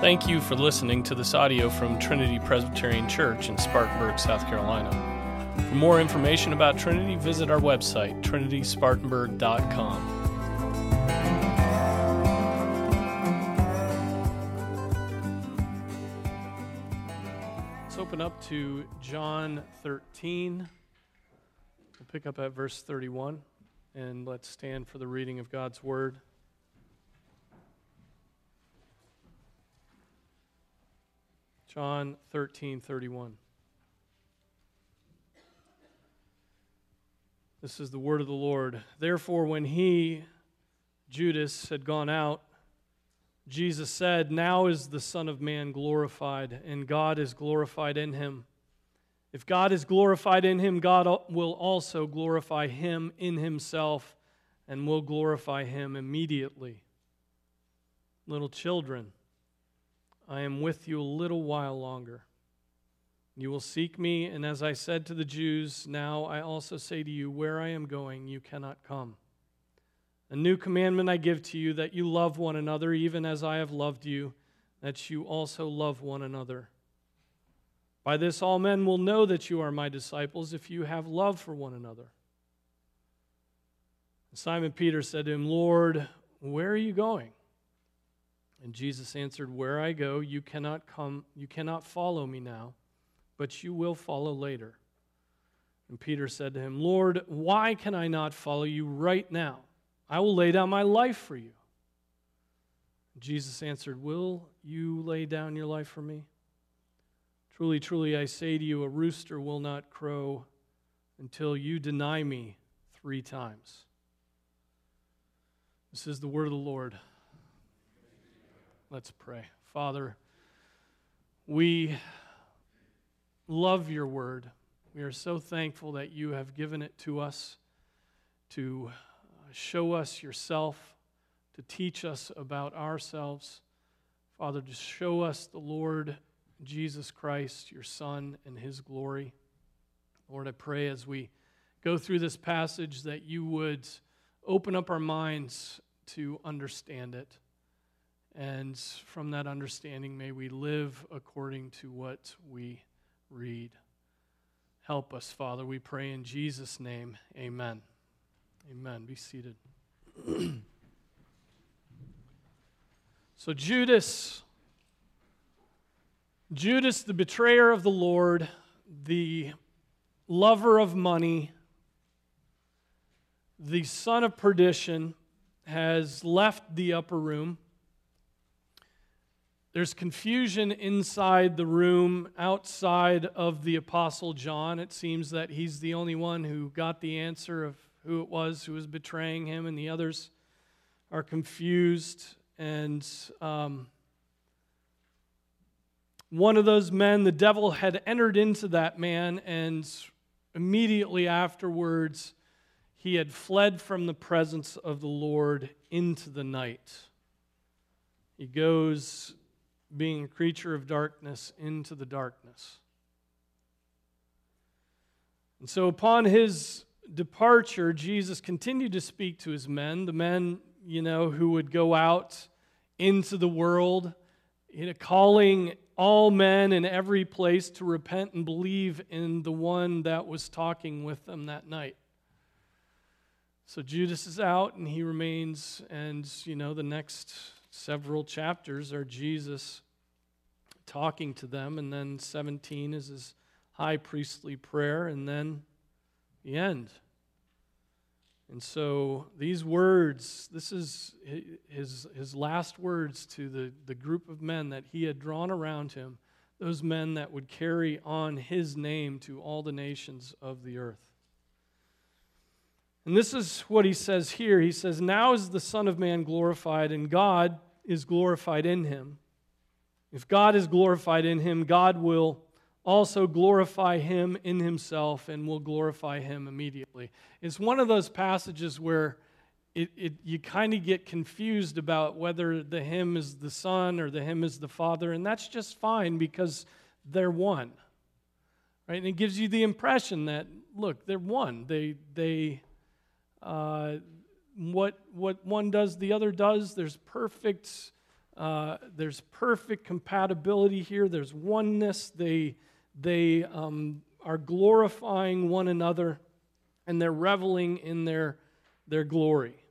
Thank you for listening to this audio from Trinity Presbyterian Church in Spartanburg, South Carolina. For more information about Trinity, visit our website, trinityspartanburg.com. Let's open up to John 13. We'll pick up at verse 31, and let's stand for the reading of God's Word. John 13, 31. This is the word of the Lord. Therefore, when he, Judas, had gone out, Jesus said, Now is the Son of Man glorified, and God is glorified in him. If God is glorified in him, God will also glorify him in himself and will glorify him immediately. Little children, I am with you a little while longer. You will seek me, and as I said to the Jews, now I also say to you, where I am going, you cannot come. A new commandment I give to you that you love one another, even as I have loved you, that you also love one another. By this, all men will know that you are my disciples if you have love for one another. Simon Peter said to him, Lord, where are you going? And Jesus answered, Where I go, you cannot come, you cannot follow me now, but you will follow later. And Peter said to him, Lord, why can I not follow you right now? I will lay down my life for you. Jesus answered, Will you lay down your life for me? Truly, truly, I say to you, a rooster will not crow until you deny me three times. This is the word of the Lord. Let's pray. Father, we love your word. We are so thankful that you have given it to us to uh, show us yourself, to teach us about ourselves. Father, to show us the Lord Jesus Christ, your Son, and his glory. Lord, I pray as we go through this passage that you would open up our minds to understand it. And from that understanding, may we live according to what we read. Help us, Father, we pray in Jesus' name. Amen. Amen. Be seated. so, Judas, Judas, the betrayer of the Lord, the lover of money, the son of perdition, has left the upper room there's confusion inside the room, outside of the Apostle John. It seems that he's the only one who got the answer of who it was who was betraying him, and the others are confused. And um, one of those men, the devil had entered into that man, and immediately afterwards, he had fled from the presence of the Lord into the night. He goes being a creature of darkness into the darkness. And so, upon his departure, Jesus continued to speak to his men, the men, you know, who would go out into the world, you know, calling all men in every place to repent and believe in the one that was talking with them that night. So Judas is out and he remains, and you know, the next several chapters are Jesus talking to them, and then 17 is his high priestly prayer, and then the end. And so these words, this is his, his last words to the, the group of men that he had drawn around him, those men that would carry on his name to all the nations of the earth. And this is what he says here. He says, Now is the Son of Man glorified, and God is glorified in him. If God is glorified in him, God will also glorify him in himself and will glorify him immediately. It's one of those passages where it, it, you kind of get confused about whether the him is the Son or the him is the Father, and that's just fine because they're one. Right? And it gives you the impression that, look, they're one. They, they, uh, what, what one does, the other does. There's perfect uh, there's perfect compatibility here. There's oneness. They, they um, are glorifying one another and they're reveling in their, their glory.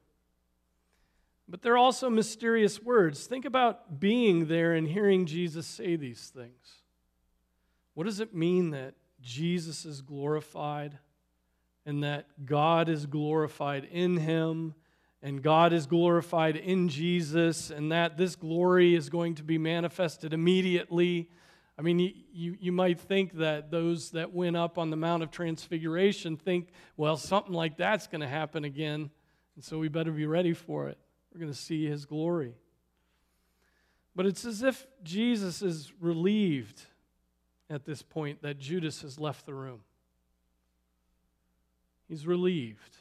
But they're also mysterious words. Think about being there and hearing Jesus say these things. What does it mean that Jesus is glorified and that God is glorified in him and God is glorified in Jesus and that this glory is going to be manifested immediately? I mean, you, you, might think that those that went up on the Mount of Transfiguration think, well, something like that's going to happen again, and so we better be ready for it. We're going to see his glory. But it's as if Jesus is relieved at this point that Judas has left the room. He's relieved.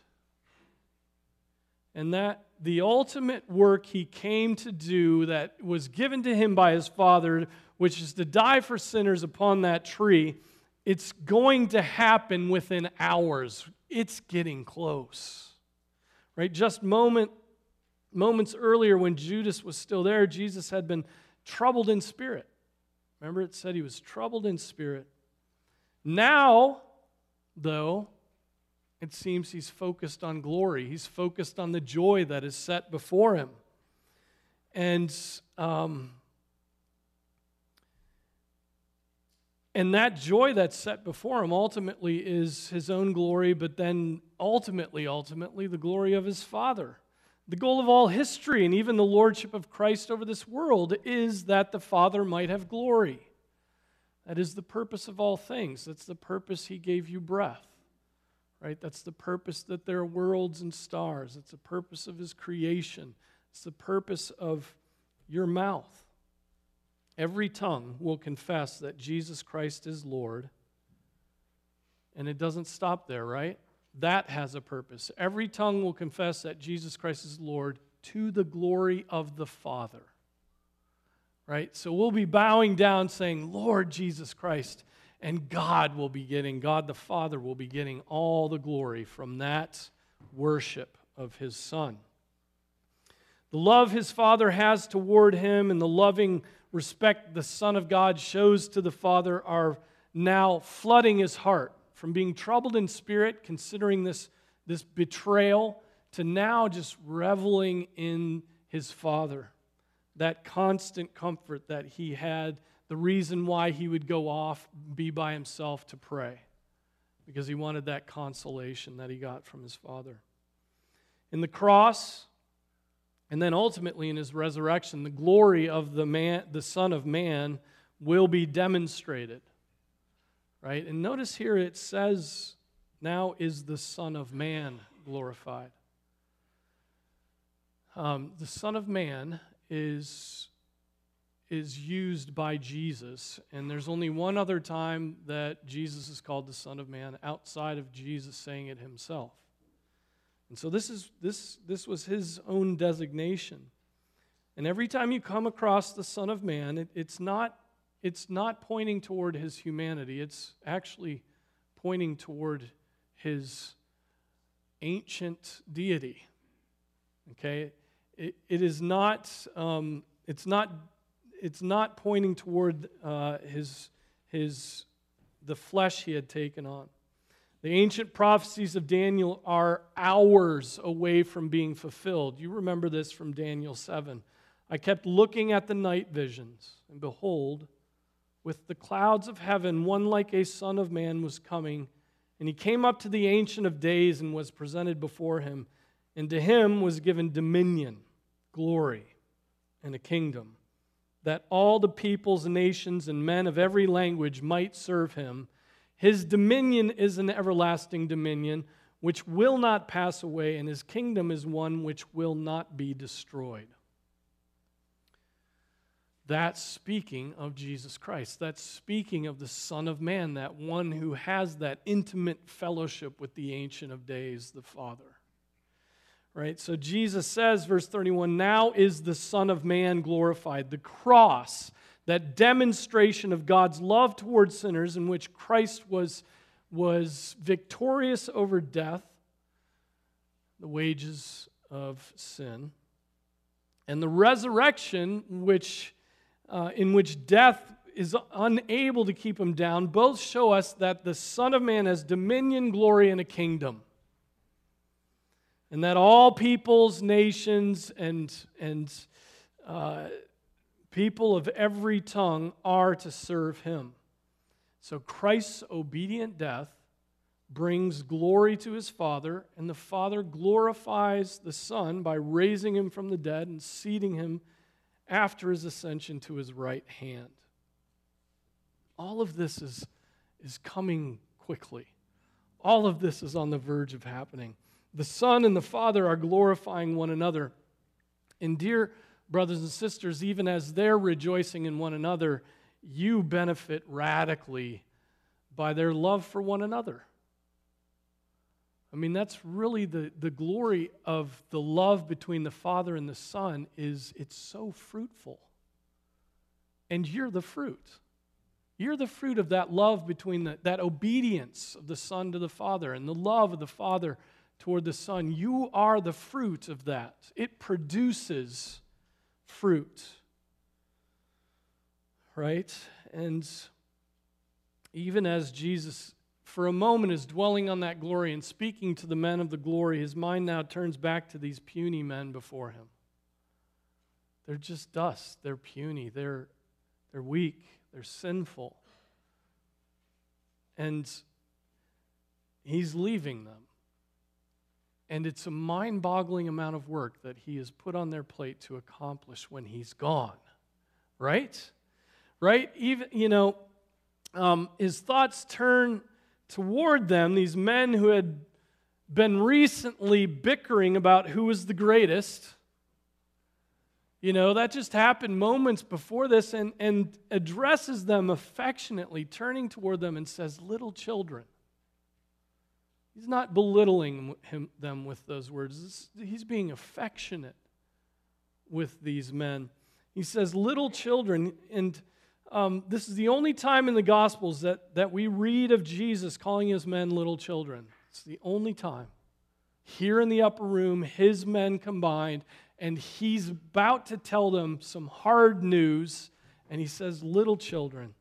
And that the ultimate work he came to do that was given to him by his Father, which is to die for sinners upon that tree, it's going to happen within hours. It's getting close. Right? Just moment moments earlier when Judas was still there, Jesus had been troubled in spirit. Remember, it said he was troubled in spirit. Now, though, it seems he's focused on glory. He's focused on the joy that is set before him. And, um, and that joy that's set before him ultimately is his own glory, but then ultimately, ultimately, the glory of his Father. The goal of all history and even the lordship of Christ over this world is that the Father might have glory. That is the purpose of all things. That's the purpose He gave you breath, right? That's the purpose that there are worlds and stars. It's the purpose of His creation. It's the purpose of your mouth. Every tongue will confess that Jesus Christ is Lord. And it doesn't stop there, right? That has a purpose. Every tongue will confess that Jesus Christ is Lord to the glory of the Father. Right? So we'll be bowing down saying, Lord Jesus Christ. And God will be getting, God the Father will be getting all the glory from that worship of his Son. The love his Father has toward him and the loving respect the Son of God shows to the Father are now flooding his heart from being troubled in spirit, considering this, this betrayal, to now just reveling in his Father. That constant comfort that he had, the reason why he would go off, be by himself to pray, because he wanted that consolation that he got from his Father. In the cross, and then ultimately in his resurrection, the glory of the, man, the Son of Man will be demonstrated right? And notice here it says, now is the Son of Man glorified. Um, the Son of Man is, is used by Jesus, and there's only one other time that Jesus is called the Son of Man outside of Jesus saying it himself. And so this, is, this, this was his own designation. And every time you come across the Son of Man, it, it's not it's not pointing toward his humanity, it's actually pointing toward his ancient deity. Okay? It, it is not, um, it's not, it's not pointing toward uh, his, his, the flesh he had taken on. The ancient prophecies of Daniel are hours away from being fulfilled. You remember this from Daniel 7. I kept looking at the night visions, and behold, with the clouds of heaven, one like a son of man was coming. And he came up to the Ancient of Days and was presented before him. And to him was given dominion, glory, and a kingdom, that all the peoples, nations, and men of every language might serve him. His dominion is an everlasting dominion which will not pass away, and his kingdom is one which will not be destroyed. That's speaking of Jesus Christ. That's speaking of the Son of Man, that one who has that intimate fellowship with the Ancient of Days, the Father. Right? So Jesus says, verse 31, now is the Son of Man glorified. The cross, that demonstration of God's love towards sinners in which Christ was, was victorious over death, the wages of sin And the resurrection, which, uh, in which death is unable to keep him down, both show us that the Son of Man has dominion, glory, and a kingdom. And that all peoples, nations, and, and uh, people of every tongue are to serve him. So Christ's obedient death brings glory to his Father, and the Father glorifies the Son by raising him from the dead and seating him after his ascension to his right hand. All of this is, is coming quickly. All of this is on the verge of happening. The Son and the Father are glorifying one another. And, dear brothers and sisters, even as they're rejoicing in one another, you benefit radically by their love for one another. I mean, that's really the, the glory of the love between the Father and the Son is it's so fruitful. And you're the fruit. You're the fruit of that love between the, that obedience of the Son to the Father and the love of the Father toward the Son. You are the fruit of that. It produces fruit. Right? And even as Jesus for a moment is dwelling on that glory and speaking to the men of the glory, his mind now turns back to these puny men before him. They're just dust. They're puny. They're, they're weak. They're sinful. And he's leaving them. And it's a mind boggling amount of work that he has put on their plate to accomplish when he's gone. Right? Right? Even, you know, um, his thoughts turn toward them, these men who had been recently bickering about who was the greatest. You know, that just happened moments before this and, and addresses them affectionately, turning toward them and says, Little children. He's not belittling him, them with those words, he's being affectionate with these men. He says, Little children, and um, this is the only time in the Gospels that, that we read of Jesus calling his men little children. It's the only time. Here in the upper room, his men combined, and he's about to tell them some hard news, and he says, Little children.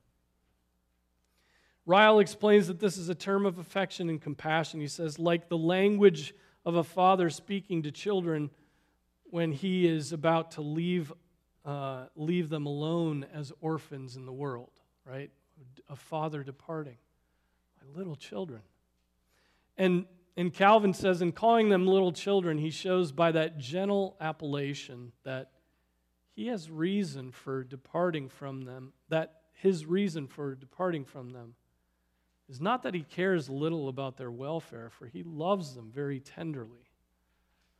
Ryle explains that this is a term of affection and compassion. He says, like the language of a father speaking to children when he is about to leave uh, leave them alone as orphans in the world, right? A father departing. My little children. And, and Calvin says, in calling them little children, he shows by that gentle appellation that he has reason for departing from them, that his reason for departing from them is not that he cares little about their welfare, for he loves them very tenderly.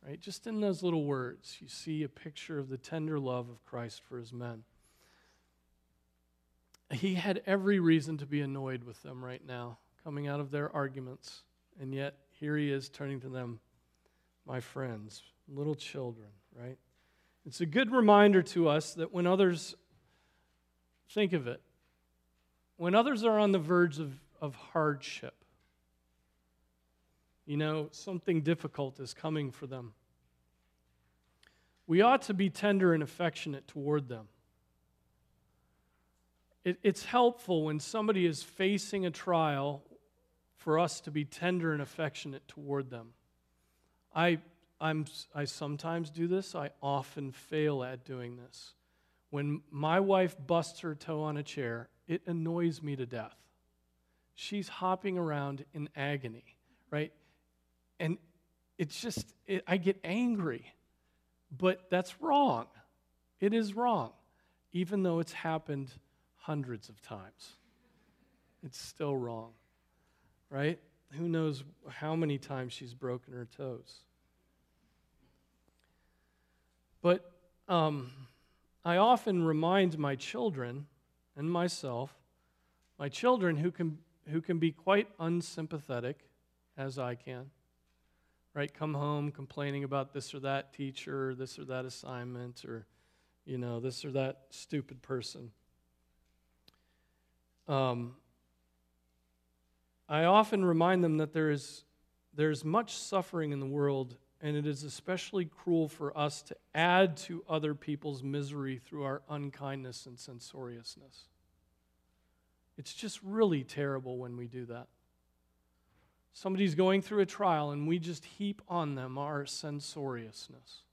Right? Just in those little words, you see a picture of the tender love of Christ for his men. He had every reason to be annoyed with them right now, coming out of their arguments. And yet, here he is turning to them, my friends, little children, right? It's a good reminder to us that when others, think of it, when others are on the verge of, of hardship, you know, something difficult is coming for them. We ought to be tender and affectionate toward them. It, it's helpful when somebody is facing a trial for us to be tender and affectionate toward them. I, I'm, I sometimes do this, I often fail at doing this. When my wife busts her toe on a chair, it annoys me to death. She's hopping around in agony, right? And it's just, it, I get angry. But that's wrong. It is wrong, even though it's happened hundreds of times. It's still wrong, right? Who knows how many times she's broken her toes. But um, I often remind my children and myself, my children who can, who can be quite unsympathetic, as I can, right? Come home complaining about this or that teacher, this or that assignment, or, you know, this or that stupid person. Um, I often remind them that there is there's much suffering in the world and it is especially cruel for us to add to other people's misery through our unkindness and censoriousness. It's just really terrible when we do that. Somebody's going through a trial, and we just heap on them our censoriousness.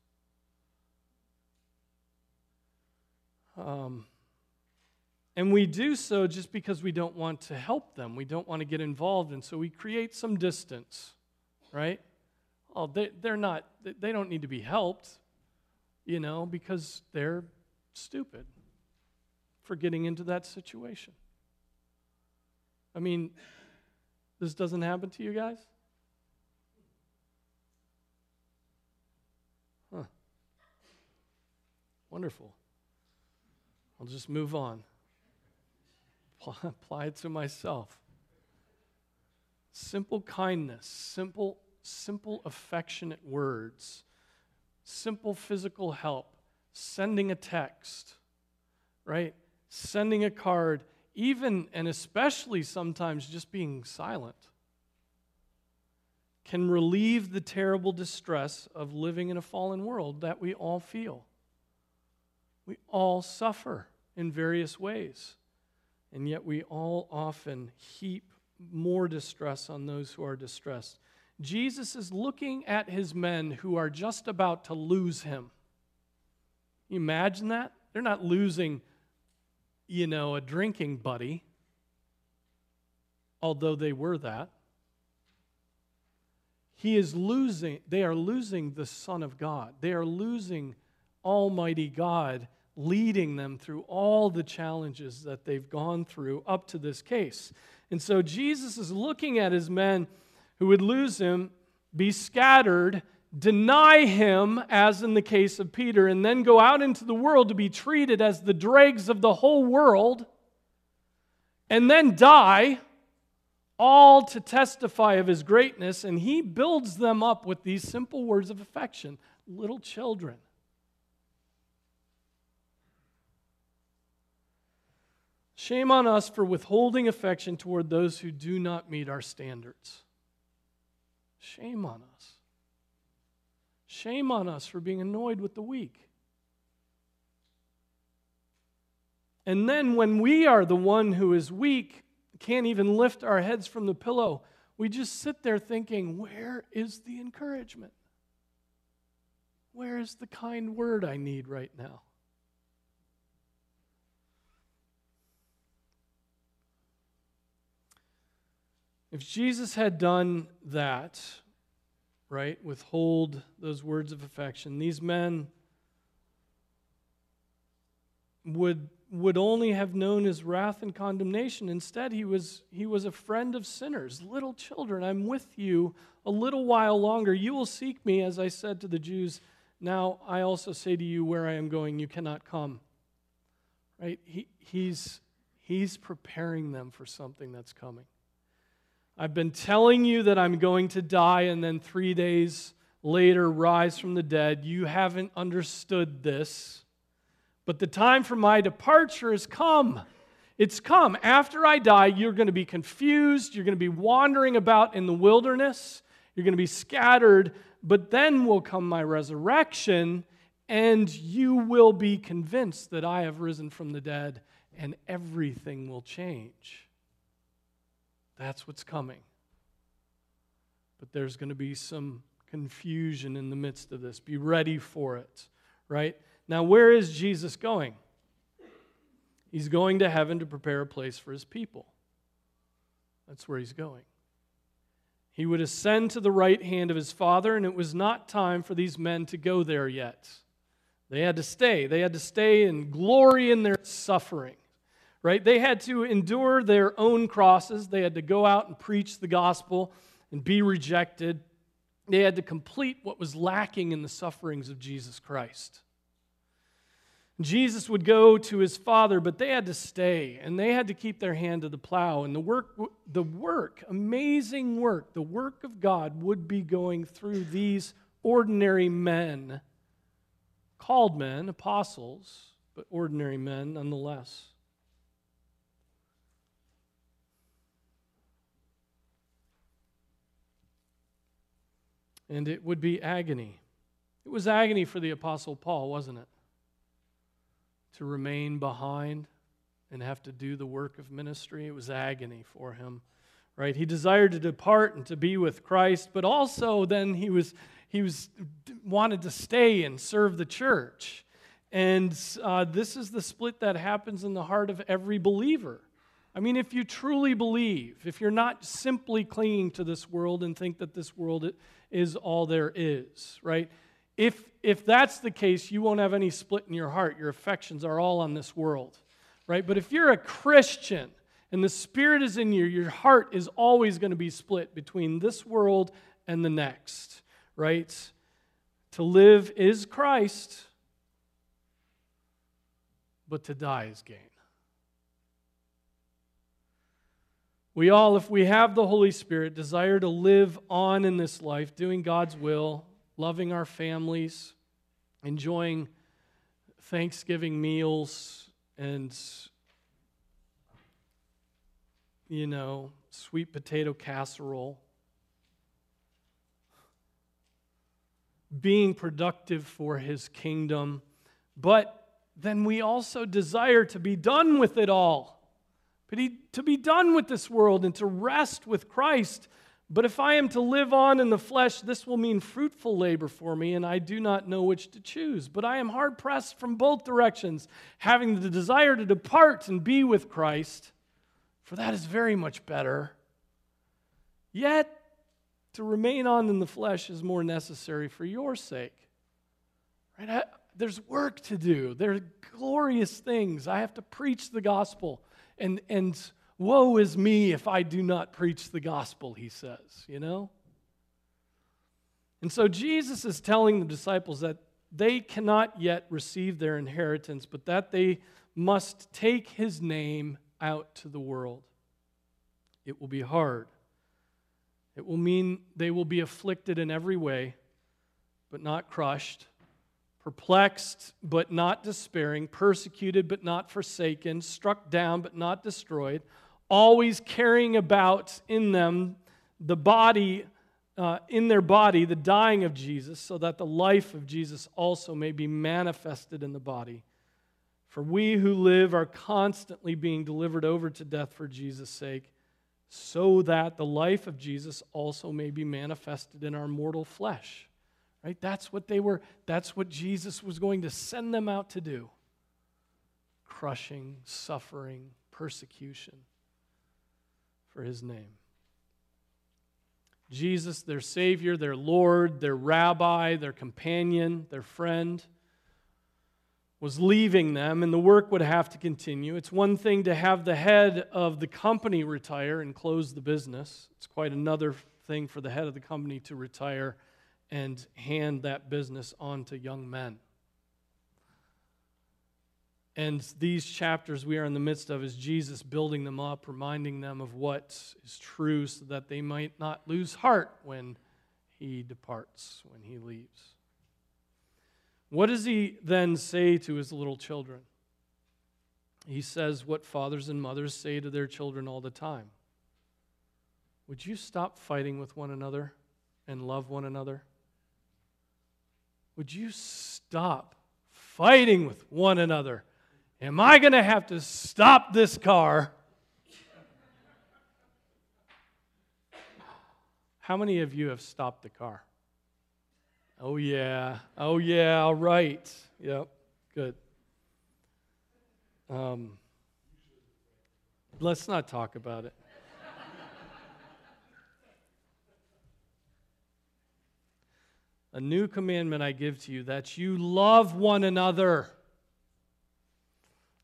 Um, and we do so just because we don't want to help them. We don't want to get involved. And so we create some distance, right? Oh, they, they're not, they don't need to be helped, you know, because they're stupid for getting into that situation. I mean, this doesn't happen to you guys? Huh. Wonderful. I'll just move on. Apply it to myself. Simple kindness, simple, simple affectionate words, simple physical help, sending a text, right? Sending a card, even and especially sometimes just being silent, can relieve the terrible distress of living in a fallen world that we all feel. We all suffer in various ways, and yet we all often heap more distress on those who are distressed. Jesus is looking at his men who are just about to lose him. Imagine that? They're not losing, you know, a drinking buddy, although they were that. He is losing, they are losing the Son of God. They are losing Almighty God leading them through all the challenges that they've gone through up to this case. And so Jesus is looking at his men who would lose him, be scattered, deny him, as in the case of Peter, and then go out into the world to be treated as the dregs of the whole world, and then die, all to testify of his greatness. And he builds them up with these simple words of affection little children. Shame on us for withholding affection toward those who do not meet our standards. Shame on us. Shame on us for being annoyed with the weak. And then when we are the one who is weak, can't even lift our heads from the pillow, we just sit there thinking, where is the encouragement? Where is the kind word I need right now? If Jesus had done that, right, withhold those words of affection, these men would, would only have known his wrath and condemnation. Instead, he was, he was a friend of sinners. Little children, I'm with you a little while longer. You will seek me, as I said to the Jews. Now I also say to you, where I am going, you cannot come. Right? He, he's, he's preparing them for something that's coming. I've been telling you that I'm going to die and then three days later rise from the dead. You haven't understood this. But the time for my departure has come. It's come. After I die, you're going to be confused. You're going to be wandering about in the wilderness. You're going to be scattered. But then will come my resurrection, and you will be convinced that I have risen from the dead, and everything will change. That's what's coming. But there's going to be some confusion in the midst of this. Be ready for it, right? Now, where is Jesus going? He's going to heaven to prepare a place for his people. That's where he's going. He would ascend to the right hand of his Father, and it was not time for these men to go there yet. They had to stay. They had to stay and glory in their suffering right? They had to endure their own crosses. They had to go out and preach the gospel and be rejected. They had to complete what was lacking in the sufferings of Jesus Christ. Jesus would go to his father, but they had to stay and they had to keep their hand to the plow. And the work, the work, amazing work, the work of God would be going through these ordinary men, called men, apostles, but ordinary men nonetheless. And it would be agony. It was agony for the Apostle Paul, wasn't it? To remain behind and have to do the work of ministry. It was agony for him, right? He desired to depart and to be with Christ, but also then he was he was wanted to stay and serve the church. And uh, this is the split that happens in the heart of every believer. I mean, if you truly believe, if you're not simply clinging to this world and think that this world is all there is, right? If, if that's the case, you won't have any split in your heart. Your affections are all on this world, right? But if you're a Christian and the Spirit is in you, your heart is always going to be split between this world and the next, right? To live is Christ, but to die is gain. We all, if we have the Holy Spirit, desire to live on in this life, doing God's will, loving our families, enjoying Thanksgiving meals, and, you know, sweet potato casserole. Being productive for his kingdom. But then we also desire to be done with it all but he, to be done with this world and to rest with Christ. But if I am to live on in the flesh, this will mean fruitful labor for me, and I do not know which to choose. But I am hard pressed from both directions, having the desire to depart and be with Christ, for that is very much better. Yet, to remain on in the flesh is more necessary for your sake. Right? I, there's work to do, there are glorious things. I have to preach the gospel. And, and woe is me if I do not preach the gospel, he says, you know? And so Jesus is telling the disciples that they cannot yet receive their inheritance, but that they must take his name out to the world. It will be hard. It will mean they will be afflicted in every way, but not crushed perplexed but not despairing, persecuted but not forsaken, struck down but not destroyed, always carrying about in them the body, uh, in their body, the dying of Jesus, so that the life of Jesus also may be manifested in the body. For we who live are constantly being delivered over to death for Jesus' sake, so that the life of Jesus also may be manifested in our mortal flesh. Right? That's what they were, that's what Jesus was going to send them out to do. Crushing, suffering, persecution for his name. Jesus, their Savior, their Lord, their rabbi, their companion, their friend, was leaving them, and the work would have to continue. It's one thing to have the head of the company retire and close the business, it's quite another thing for the head of the company to retire and hand that business on to young men. And these chapters we are in the midst of is Jesus building them up, reminding them of what is true so that they might not lose heart when he departs, when he leaves. What does he then say to his little children? He says what fathers and mothers say to their children all the time Would you stop fighting with one another and love one another? Would you stop fighting with one another? Am I going to have to stop this car? How many of you have stopped the car? Oh, yeah. Oh, yeah. All right. Yep. Good. Um, let's not talk about it. A new commandment I give to you that you love one another.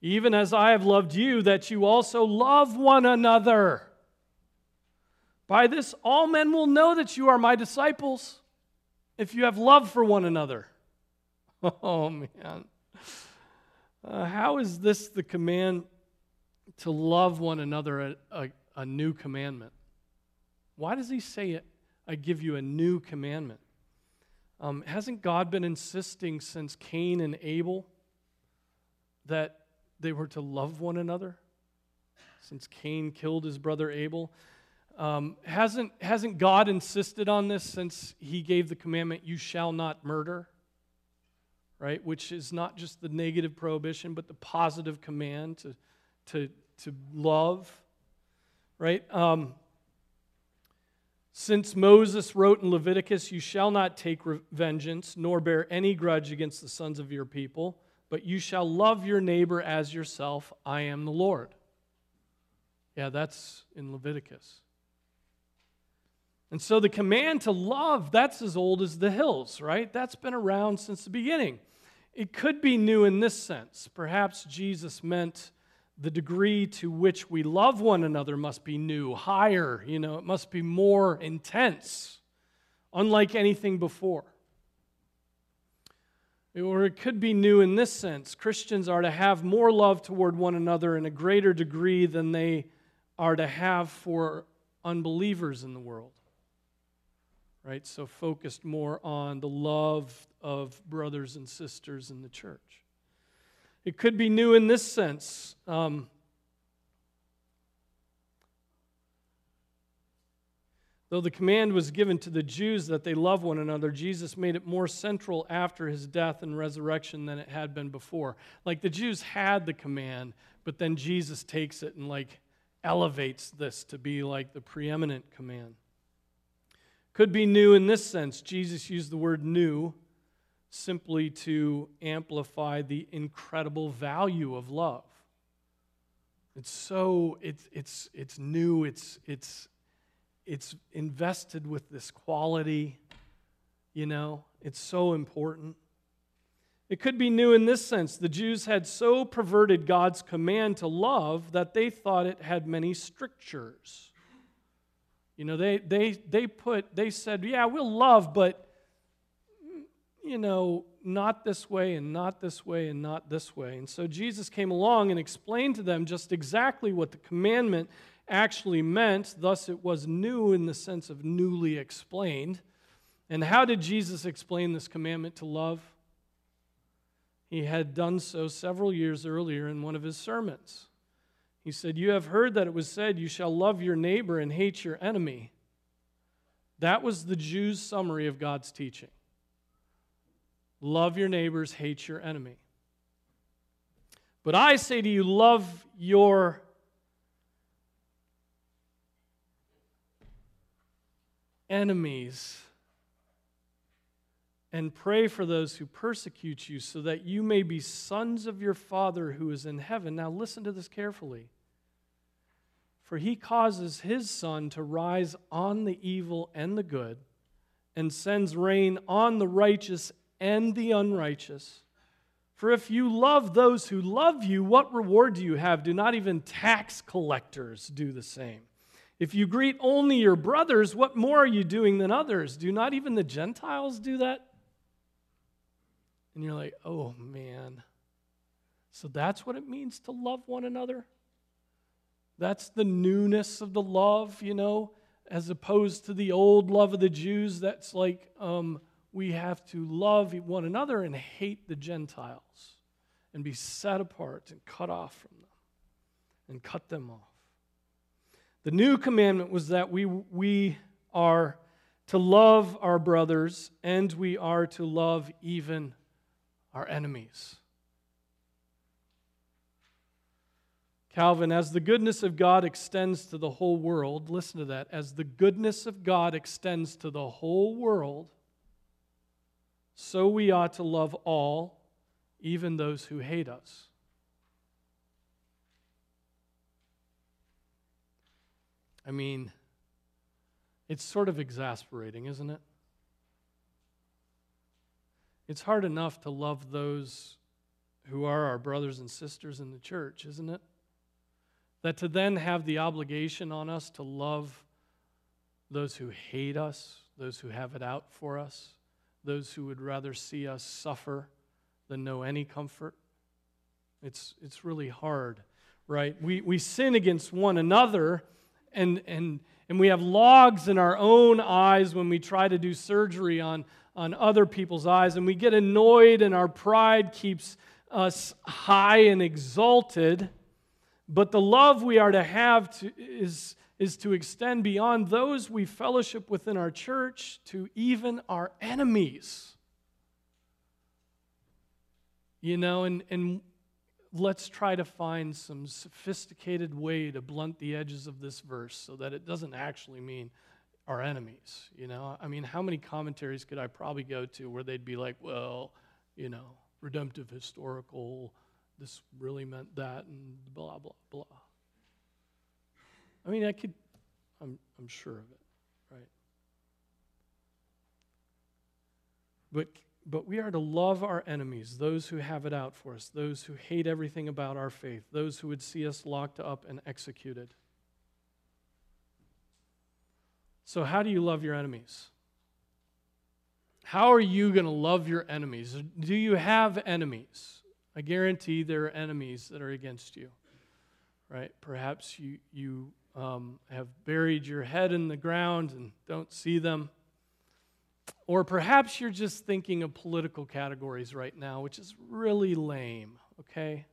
Even as I have loved you, that you also love one another. By this, all men will know that you are my disciples if you have love for one another. Oh, man. Uh, how is this the command to love one another a, a, a new commandment? Why does he say it? I give you a new commandment. Um, hasn't God been insisting since Cain and Abel that they were to love one another? Since Cain killed his brother Abel? Um, hasn't, hasn't God insisted on this since he gave the commandment, you shall not murder? Right? Which is not just the negative prohibition, but the positive command to, to, to love. Right? Um, since Moses wrote in Leviticus, You shall not take vengeance, nor bear any grudge against the sons of your people, but you shall love your neighbor as yourself. I am the Lord. Yeah, that's in Leviticus. And so the command to love, that's as old as the hills, right? That's been around since the beginning. It could be new in this sense. Perhaps Jesus meant the degree to which we love one another must be new, higher, you know, it must be more intense, unlike anything before. Or it could be new in this sense Christians are to have more love toward one another in a greater degree than they are to have for unbelievers in the world right? So focused more on the love of brothers and sisters in the church. It could be new in this sense. Um, Though the command was given to the Jews that they love one another, Jesus made it more central after his death and resurrection than it had been before. Like the Jews had the command, but then Jesus takes it and like elevates this to be like the preeminent command. Could be new in this sense. Jesus used the word new simply to amplify the incredible value of love. It's so it's it's it's new, it's it's it's invested with this quality, you know, it's so important. It could be new in this sense. The Jews had so perverted God's command to love that they thought it had many strictures. You know, they, they, they put, they said, yeah, we'll love, but, you know, not this way and not this way and not this way. And so Jesus came along and explained to them just exactly what the commandment actually meant. Thus, it was new in the sense of newly explained. And how did Jesus explain this commandment to love? He had done so several years earlier in one of his sermons. He said, You have heard that it was said, You shall love your neighbor and hate your enemy. That was the Jews' summary of God's teaching. Love your neighbors, hate your enemy. But I say to you, love your enemies and pray for those who persecute you, so that you may be sons of your Father who is in heaven. Now, listen to this carefully. For he causes his sun to rise on the evil and the good, and sends rain on the righteous and the unrighteous. For if you love those who love you, what reward do you have? Do not even tax collectors do the same? If you greet only your brothers, what more are you doing than others? Do not even the Gentiles do that? And you're like, oh man. So that's what it means to love one another? That's the newness of the love, you know, as opposed to the old love of the Jews. That's like um, we have to love one another and hate the Gentiles and be set apart and cut off from them and cut them off. The new commandment was that we, we are to love our brothers and we are to love even our enemies. Calvin, as the goodness of God extends to the whole world, listen to that, as the goodness of God extends to the whole world, so we ought to love all, even those who hate us. I mean, it's sort of exasperating, isn't it? It's hard enough to love those who are our brothers and sisters in the church, isn't it? That to then have the obligation on us to love those who hate us, those who have it out for us, those who would rather see us suffer than know any comfort. It's, it's really hard, right? We, we sin against one another, and, and, and we have logs in our own eyes when we try to do surgery on, on other people's eyes, and we get annoyed, and our pride keeps us high and exalted. But the love we are to have to, is, is to extend beyond those we fellowship within our church to even our enemies. You know, and, and let's try to find some sophisticated way to blunt the edges of this verse so that it doesn't actually mean our enemies. You know, I mean, how many commentaries could I probably go to where they'd be like, well, you know, redemptive historical, this really meant that, and blah, blah, blah. I mean, I could, I'm, I'm sure of it, right? But but we are to love our enemies, those who have it out for us, those who hate everything about our faith, those who would see us locked up and executed. So, how do you love your enemies? How are you going to love your enemies? Do you have enemies? I guarantee there are enemies that are against you, right? Perhaps you, you um, have buried your head in the ground and don't see them. Or perhaps you're just thinking of political categories right now, which is really lame, okay?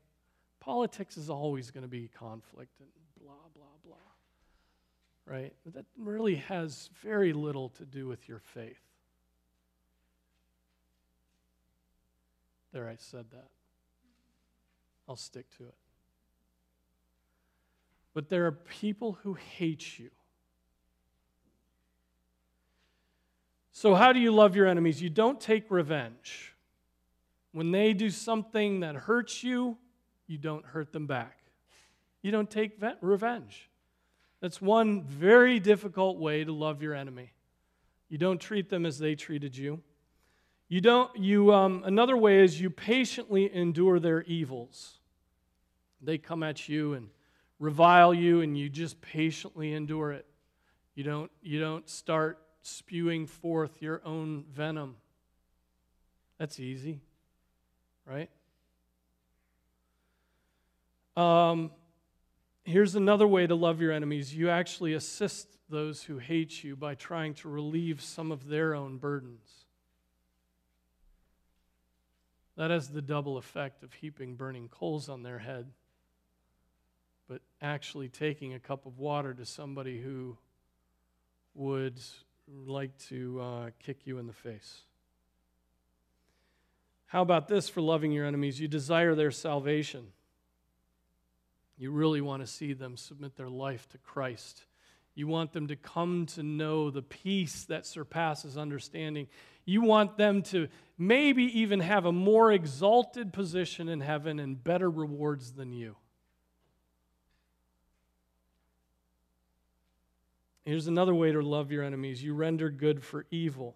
Politics is always going to be conflict and blah, blah, blah, right? But that really has very little to do with your faith. There, I said that. I'll stick to it. But there are people who hate you. So, how do you love your enemies? You don't take revenge. When they do something that hurts you, you don't hurt them back. You don't take revenge. That's one very difficult way to love your enemy. You don't treat them as they treated you. You don't, you, um, another way is you patiently endure their evils. They come at you and revile you, and you just patiently endure it. You don't, you don't start spewing forth your own venom. That's easy, right? Um, here's another way to love your enemies you actually assist those who hate you by trying to relieve some of their own burdens. That has the double effect of heaping burning coals on their head, but actually taking a cup of water to somebody who would like to uh, kick you in the face. How about this for loving your enemies? You desire their salvation. You really want to see them submit their life to Christ. You want them to come to know the peace that surpasses understanding. You want them to maybe even have a more exalted position in heaven and better rewards than you. Here's another way to love your enemies you render good for evil.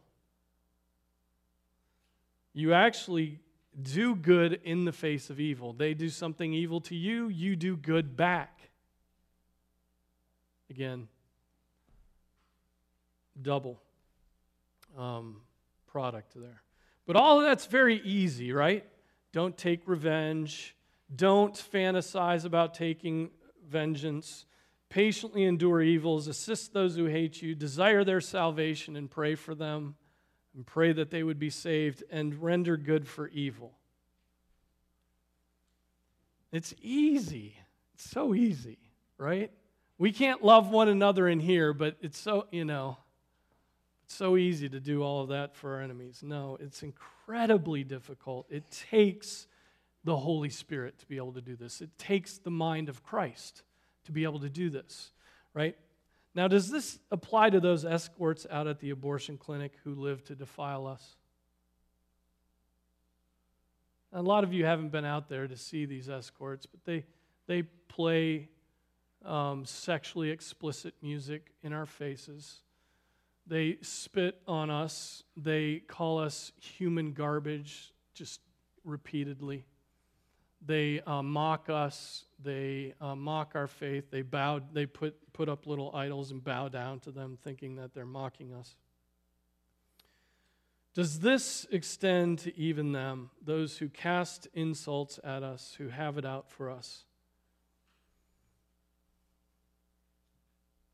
You actually do good in the face of evil. They do something evil to you, you do good back. Again, double um, product there. But all of that's very easy, right? Don't take revenge. Don't fantasize about taking vengeance patiently endure evils, assist those who hate you, desire their salvation, and pray for them, and pray that they would be saved, and render good for evil. It's easy. It's so easy, right? We can't love one another in here, but it's so, you know, it's so easy to do all of that for our enemies. No, it's incredibly difficult. It takes the Holy Spirit to be able to do this, it takes the mind of Christ to be able to do this, right? Now, does this apply to those escorts out at the abortion clinic who live to defile us? A lot of you haven't been out there to see these escorts, but they, they play um, sexually explicit music in our faces. They spit on us. They call us human garbage just repeatedly. They uh, mock us. They uh, mock our faith. They bow. They put put up little idols and bow down to them, thinking that they're mocking us. Does this extend to even them, those who cast insults at us, who have it out for us?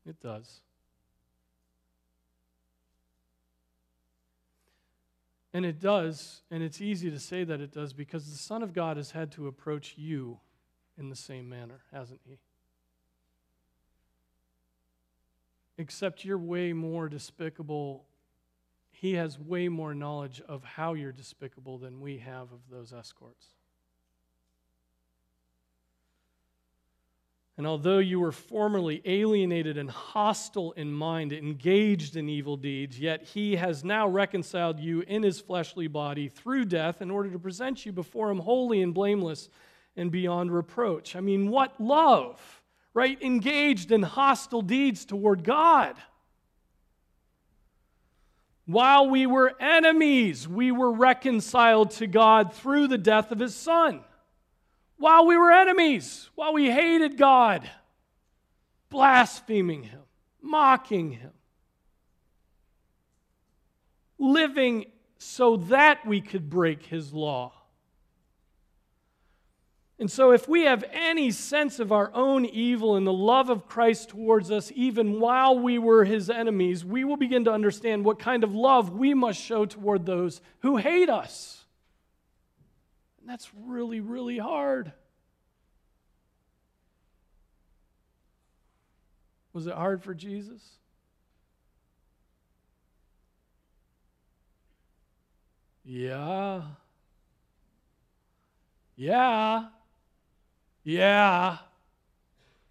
It does. And it does, and it's easy to say that it does because the Son of God has had to approach you in the same manner, hasn't he? except you're way more despicable. He has way more knowledge of how you're despicable than we have of those escorts. And although you were formerly alienated and hostile in mind, engaged in evil deeds, yet he has now reconciled you in his fleshly body through death in order to present you before him holy and blameless and beyond reproach. I mean, what love, right? Engaged in hostile deeds toward God. While we were enemies, we were reconciled to God through the death of his son while we were enemies, while we hated God, blaspheming Him, mocking Him, living so that we could break His law. And so, if we have any sense of our own evil and the love of Christ towards us, even while we were his enemies, we will begin to understand what kind of love we must show toward those who hate us. That's really, really hard. Was it hard for Jesus? Yeah. Yeah. Yeah.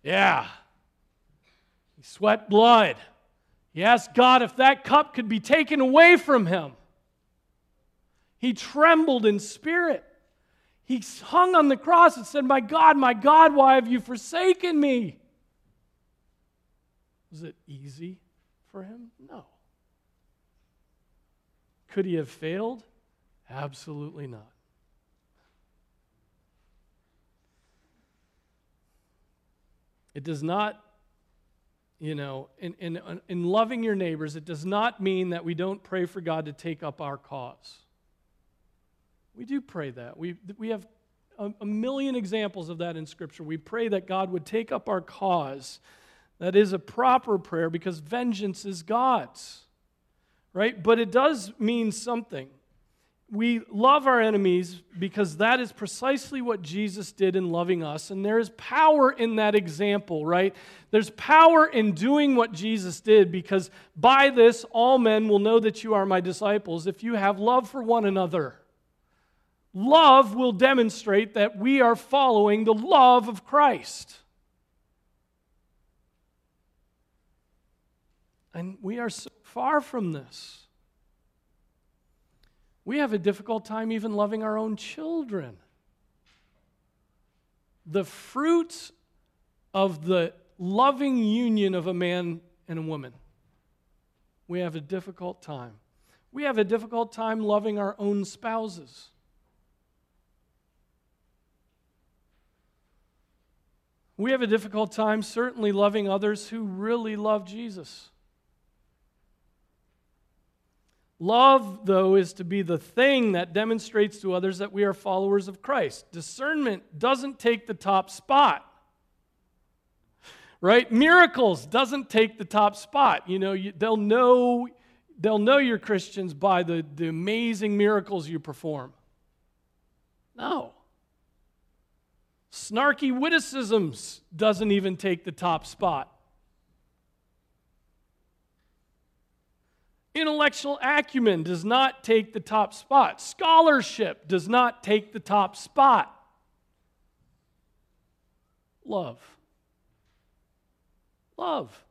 Yeah. He sweat blood. He asked God if that cup could be taken away from him. He trembled in spirit. He hung on the cross and said, My God, my God, why have you forsaken me? Was it easy for him? No. Could he have failed? Absolutely not. It does not, you know, in, in, in loving your neighbors, it does not mean that we don't pray for God to take up our cause. We do pray that. We, we have a, a million examples of that in Scripture. We pray that God would take up our cause. That is a proper prayer because vengeance is God's, right? But it does mean something. We love our enemies because that is precisely what Jesus did in loving us. And there is power in that example, right? There's power in doing what Jesus did because by this all men will know that you are my disciples if you have love for one another. Love will demonstrate that we are following the love of Christ. And we are so far from this. We have a difficult time even loving our own children. The fruit of the loving union of a man and a woman. We have a difficult time. We have a difficult time loving our own spouses. We have a difficult time certainly loving others who really love Jesus. Love, though, is to be the thing that demonstrates to others that we are followers of Christ. Discernment doesn't take the top spot. Right? Miracles doesn't take the top spot. You know, you, they'll know they'll know you're Christians by the, the amazing miracles you perform. No. Snarky witticisms doesn't even take the top spot. Intellectual acumen does not take the top spot. Scholarship does not take the top spot. Love. Love.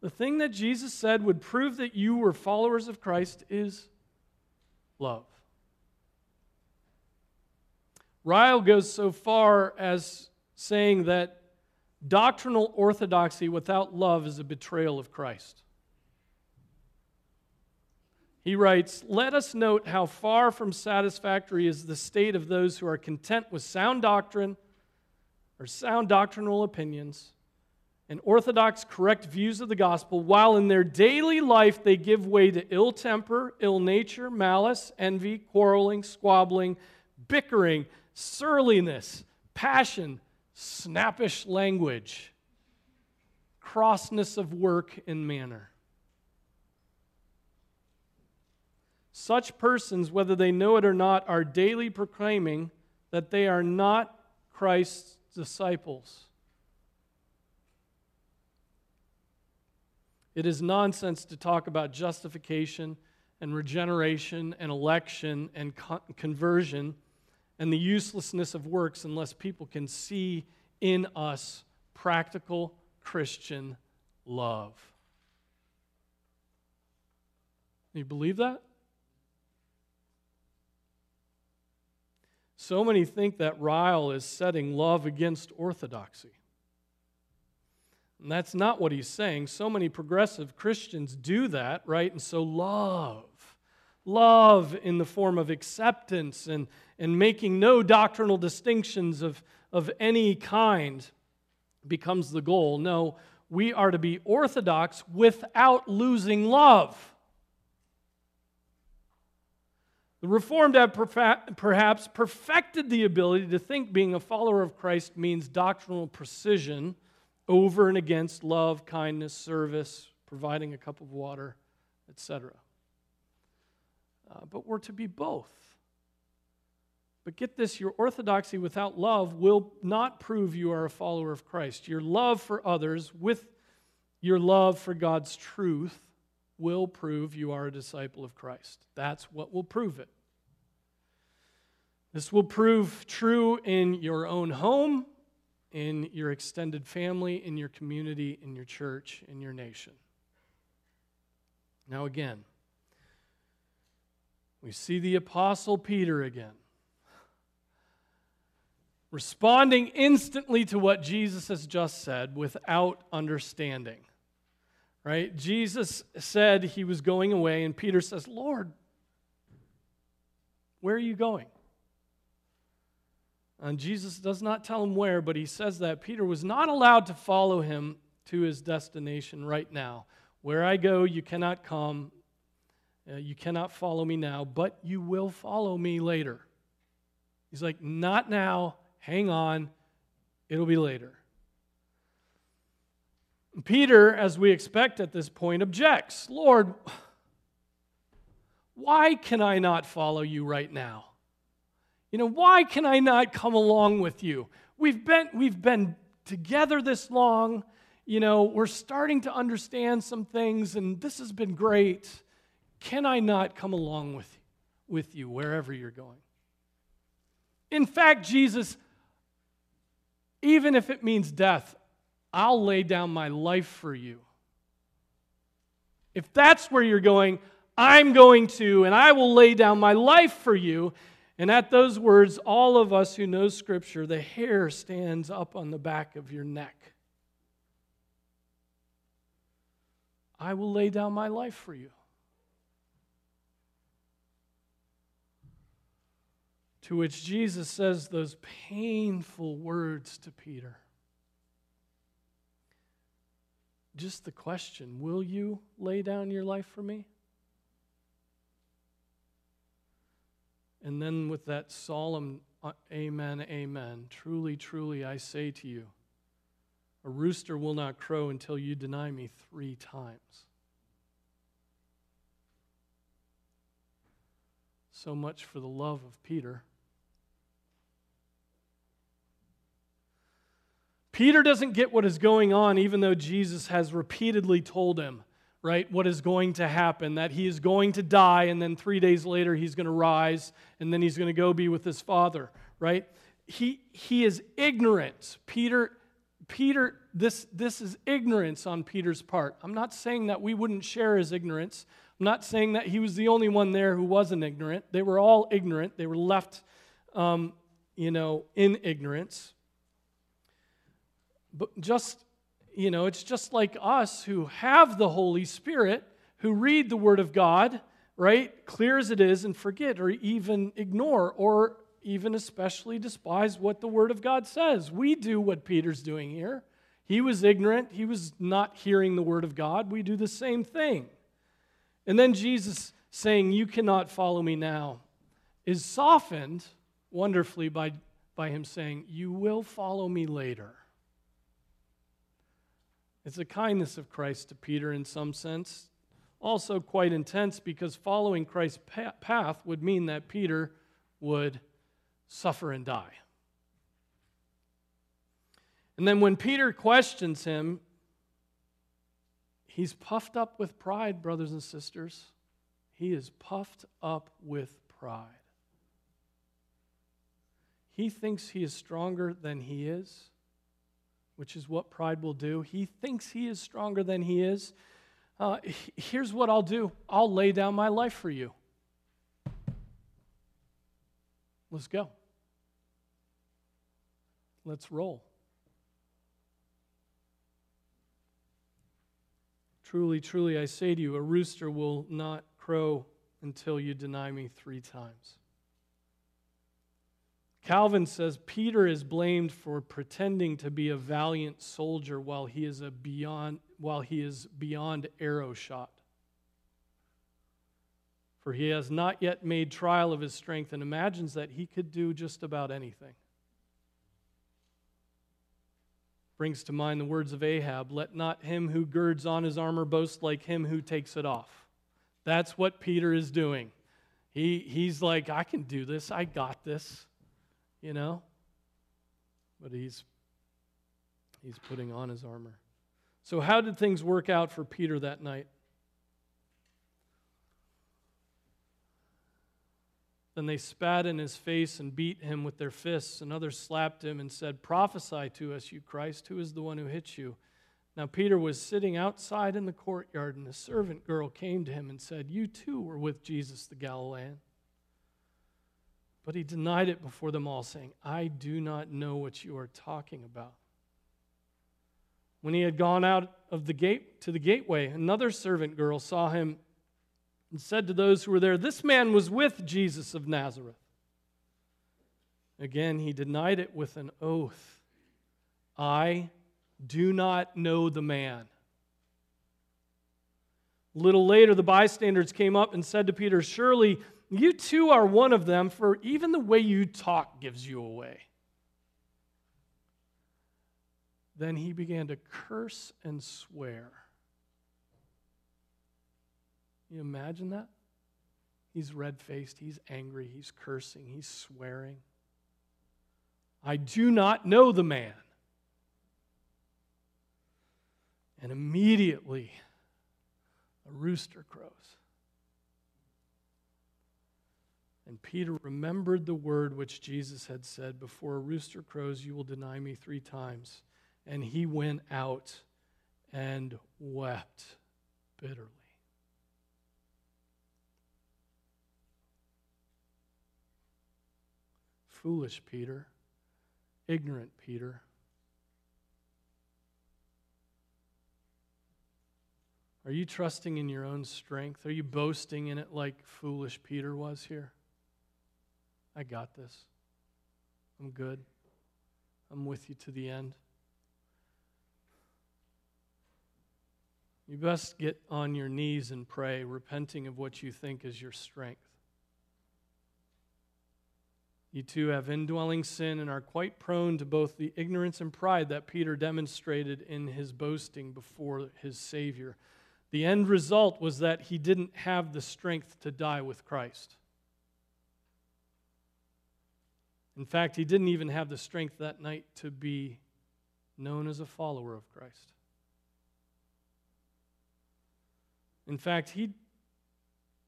The thing that Jesus said would prove that you were followers of Christ is love. Ryle goes so far as saying that doctrinal orthodoxy without love is a betrayal of Christ. He writes, Let us note how far from satisfactory is the state of those who are content with sound doctrine or sound doctrinal opinions and orthodox, correct views of the gospel, while in their daily life they give way to ill temper, ill nature, malice, envy, quarreling, squabbling, bickering surliness, passion, snappish language, crossness of work and manner. Such persons, whether they know it or not, are daily proclaiming that they are not Christ's disciples. It is nonsense to talk about justification and regeneration and election and conversion and the uselessness of works unless people can see in us practical Christian love. You believe that? So many think that Ryle is setting love against orthodoxy. And that's not what he's saying. So many progressive Christians do that, right? And so love, love in the form of acceptance and, and making no doctrinal distinctions of, of any kind becomes the goal. No, we are to be orthodox without losing love. The Reformed have perhaps perfected the ability to think being a follower of Christ means doctrinal precision over and against love, kindness, service, providing a cup of water, etc. Uh, but we're to be both. But get this your orthodoxy without love will not prove you are a follower of Christ. Your love for others with your love for God's truth will prove you are a disciple of Christ. That's what will prove it. This will prove true in your own home, in your extended family, in your community, in your church, in your nation. Now, again, we see the Apostle Peter again responding instantly to what Jesus has just said without understanding right? Jesus said he was going away, and Peter says, Lord, where are you going? And Jesus does not tell him where, but he says that Peter was not allowed to follow him to his destination right now. Where I go, you cannot come. Uh, you cannot follow me now, but you will follow me later. He's like, Not now. Hang on. It'll be later. Peter, as we expect at this point, objects Lord, why can I not follow you right now? You know, why can I not come along with you? We've been, we've been together this long. You know, we're starting to understand some things, and this has been great. Can I not come along with, with you wherever you're going? In fact, Jesus, even if it means death, I'll lay down my life for you. If that's where you're going, I'm going to, and I will lay down my life for you. And at those words, all of us who know Scripture, the hair stands up on the back of your neck. I will lay down my life for you. To which Jesus says those painful words to Peter just the question will you lay down your life for me? And then with that solemn uh, amen, amen, truly, truly, I say to you, a rooster will not crow until you deny me three times. So much for the love of Peter. Peter doesn't get what is going on, even though Jesus has repeatedly told him, right, what is going to happen that he is going to die, and then three days later he's going to rise, and then he's going to go be with his father, right? He, he is ignorant. Peter, Peter, this, this is ignorance on Peter's part. I'm not saying that we wouldn't share his ignorance. I'm not saying that he was the only one there who wasn't ignorant. They were all ignorant. They were left, um, you know, in ignorance. But just, you know, it's just like us who have the Holy Spirit, who read the Word of God, right, clear as it is, and forget or even ignore or even especially despise what the Word of God says. We do what Peter's doing here. He was ignorant, he was not hearing the Word of God. We do the same thing. And then Jesus saying, You cannot follow me now, is softened wonderfully by, by him saying, You will follow me later. It's the kindness of Christ to Peter in some sense. Also, quite intense because following Christ's path would mean that Peter would suffer and die. And then when Peter questions him, He's puffed up with pride, brothers and sisters. He is puffed up with pride. He thinks he is stronger than he is, which is what pride will do. He thinks he is stronger than he is. Uh, here's what I'll do I'll lay down my life for you. Let's go. Let's roll. Truly, truly, I say to you, a rooster will not crow until you deny me three times. Calvin says Peter is blamed for pretending to be a valiant soldier while he is a beyond while he is beyond arrow shot. For he has not yet made trial of his strength and imagines that he could do just about anything. Brings to mind the words of Ahab let not him who girds on his armor boast like him who takes it off. That's what Peter is doing. He, he's like, I can do this, I got this you know? But he's he's putting on his armor. So how did things work out for Peter that night? Then they spat in his face and beat him with their fists, and others slapped him and said, Prophesy to us, you Christ, who is the one who hit you? Now Peter was sitting outside in the courtyard, and a servant girl came to him and said, You too were with Jesus the Galilean. But he denied it before them all, saying, I do not know what you are talking about. When he had gone out of the gate to the gateway, another servant girl saw him and said to those who were there, This man was with Jesus of Nazareth. Again, he denied it with an oath I do not know the man. A little later, the bystanders came up and said to Peter, Surely you too are one of them, for even the way you talk gives you away. Then he began to curse and swear. You imagine that? He's red faced, he's angry, he's cursing, he's swearing. I do not know the man. And immediately a rooster crows. And Peter remembered the word which Jesus had said, Before a rooster crows, you will deny me three times. And he went out and wept bitterly. Foolish Peter, ignorant Peter. Are you trusting in your own strength? Are you boasting in it like foolish Peter was here? I got this. I'm good. I'm with you to the end. You best get on your knees and pray, repenting of what you think is your strength. You too have indwelling sin and are quite prone to both the ignorance and pride that Peter demonstrated in his boasting before his Savior. The end result was that he didn't have the strength to die with Christ. In fact, he didn't even have the strength that night to be known as a follower of Christ. In fact, he,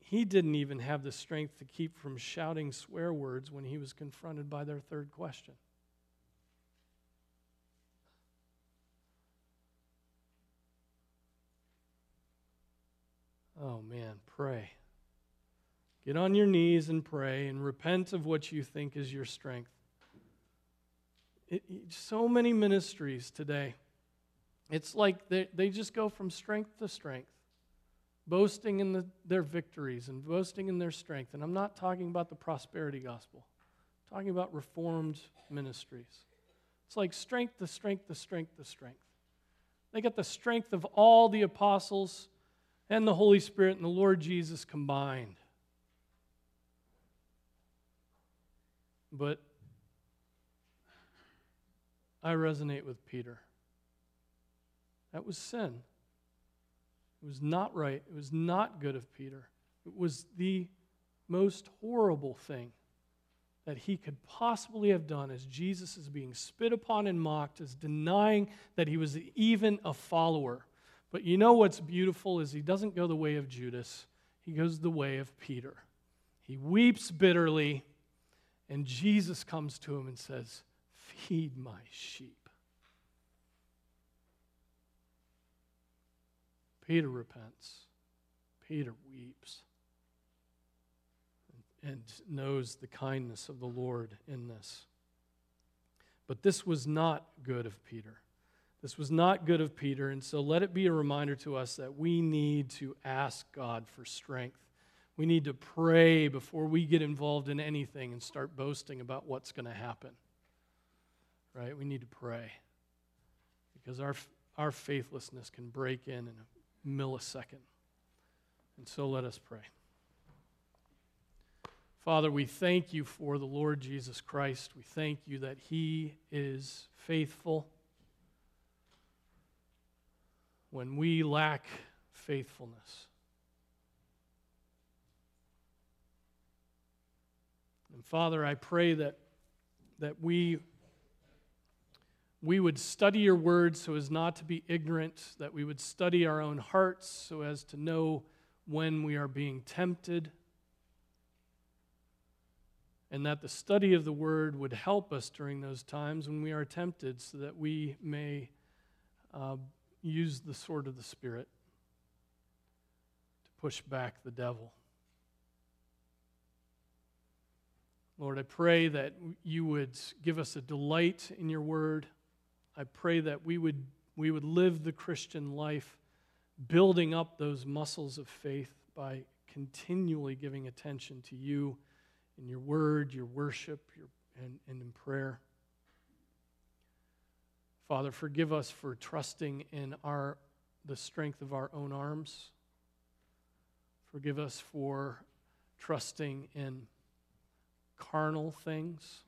he didn't even have the strength to keep from shouting swear words when he was confronted by their third question. Oh man, pray. Get on your knees and pray and repent of what you think is your strength. It, so many ministries today, it's like they, they just go from strength to strength, boasting in the, their victories and boasting in their strength. And I'm not talking about the prosperity gospel, I'm talking about reformed ministries. It's like strength to strength to strength to strength. They got the strength of all the apostles and the Holy Spirit and the Lord Jesus combined. But I resonate with Peter. That was sin. It was not right. It was not good of Peter. It was the most horrible thing that he could possibly have done as Jesus is being spit upon and mocked, as denying that he was even a follower. But you know what's beautiful is he doesn't go the way of Judas, he goes the way of Peter. He weeps bitterly, and Jesus comes to him and says, Feed my sheep. Peter repents. Peter weeps and knows the kindness of the Lord in this. But this was not good of Peter. This was not good of Peter, and so let it be a reminder to us that we need to ask God for strength. We need to pray before we get involved in anything and start boasting about what's going to happen. Right? We need to pray because our, our faithlessness can break in in a millisecond. And so let us pray. Father, we thank you for the Lord Jesus Christ. We thank you that he is faithful when we lack faithfulness. And Father, I pray that, that we, we would study your word so as not to be ignorant, that we would study our own hearts so as to know when we are being tempted, and that the study of the word would help us during those times when we are tempted so that we may uh, use the sword of the Spirit to push back the devil. Lord, I pray that you would give us a delight in your word. I pray that we would, we would live the Christian life building up those muscles of faith by continually giving attention to you in your word, your worship, your, and, and in prayer. Father, forgive us for trusting in our, the strength of our own arms. Forgive us for trusting in carnal things.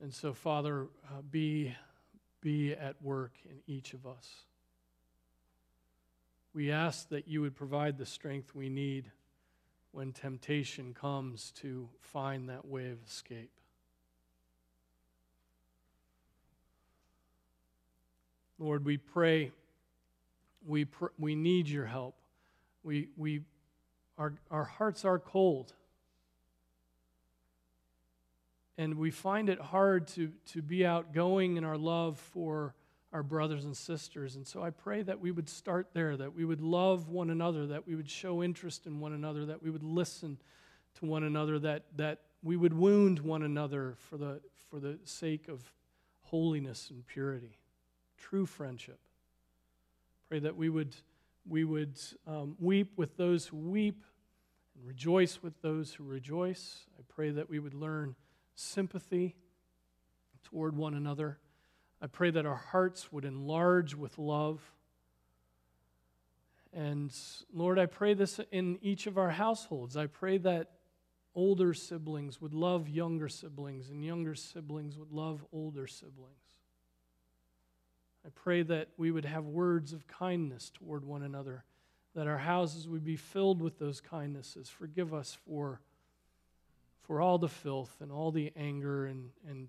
And so, Father, uh, be, be at work in each of us. We ask that you would provide the strength we need when temptation comes to find that way of escape. Lord, we pray, we, pr- we need your help. We, we, our, our hearts are cold. And we find it hard to, to be outgoing in our love for our brothers and sisters. And so I pray that we would start there, that we would love one another, that we would show interest in one another, that we would listen to one another, that, that we would wound one another for the, for the sake of holiness and purity true friendship. Pray that we would, we would um, weep with those who weep and rejoice with those who rejoice. I pray that we would learn sympathy toward one another. I pray that our hearts would enlarge with love. And Lord, I pray this in each of our households. I pray that older siblings would love younger siblings, and younger siblings would love older siblings. I pray that we would have words of kindness toward one another, that our houses would be filled with those kindnesses. Forgive us for, for all the filth and all the anger and, and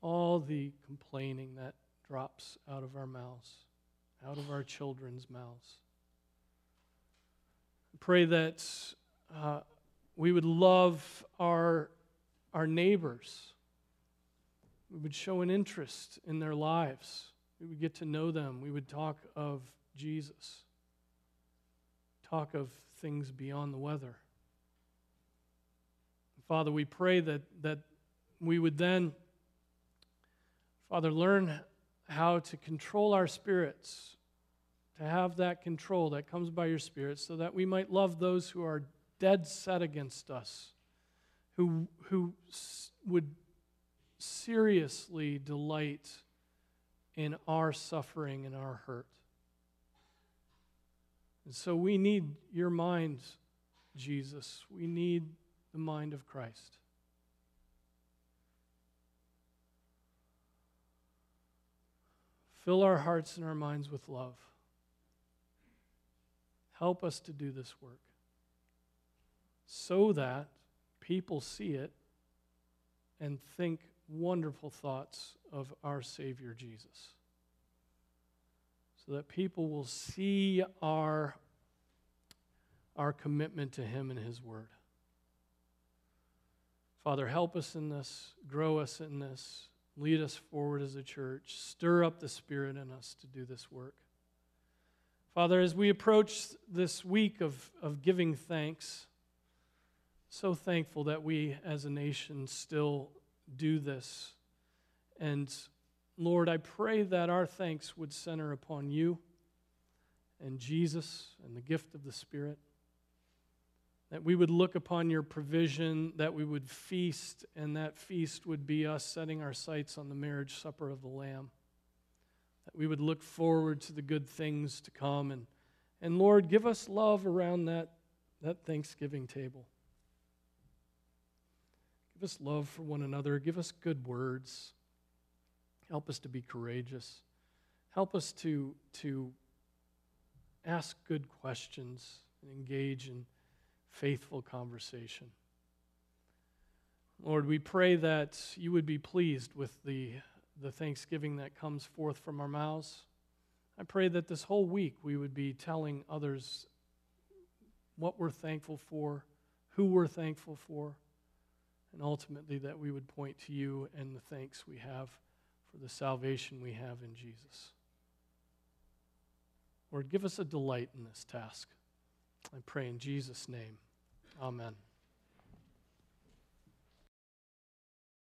all the complaining that drops out of our mouths, out of our children's mouths. Pray that uh, we would love our, our neighbors. We would show an interest in their lives. We would get to know them. We would talk of Jesus, talk of things beyond the weather. Father, we pray that, that we would then, Father, learn how to control our spirits, to have that control that comes by your Spirit, so that we might love those who are dead set against us, who, who would seriously delight in our suffering and our hurt. And so we need your mind, Jesus. We need the mind of Christ. Fill our hearts and our minds with love. Help us to do this work so that people see it and think wonderful thoughts of our Savior Jesus so that people will see our, our commitment to Him and His Word. Father, help us in this, grow us in this, lead us forward as a church, stir up the Spirit in us to do this work. Father, as we approach this week of, of giving thanks, so thankful that we as a nation still do this. And Lord, I pray that our thanks would center upon you and Jesus and the gift of the Spirit. That we would look upon your provision, that we would feast, and that feast would be us setting our sights on the marriage supper of the Lamb. That we would look forward to the good things to come. And, and Lord, give us love around that, that Thanksgiving table. Give us love for one another. Give us good words. Help us to be courageous. Help us to, to ask good questions and engage in faithful conversation. Lord, we pray that you would be pleased with the, the thanksgiving that comes forth from our mouths. I pray that this whole week we would be telling others what we're thankful for, who we're thankful for, and ultimately that we would point to you and the thanks we have for the salvation we have in Jesus. Lord, give us a delight in this task. I pray in Jesus' name. Amen.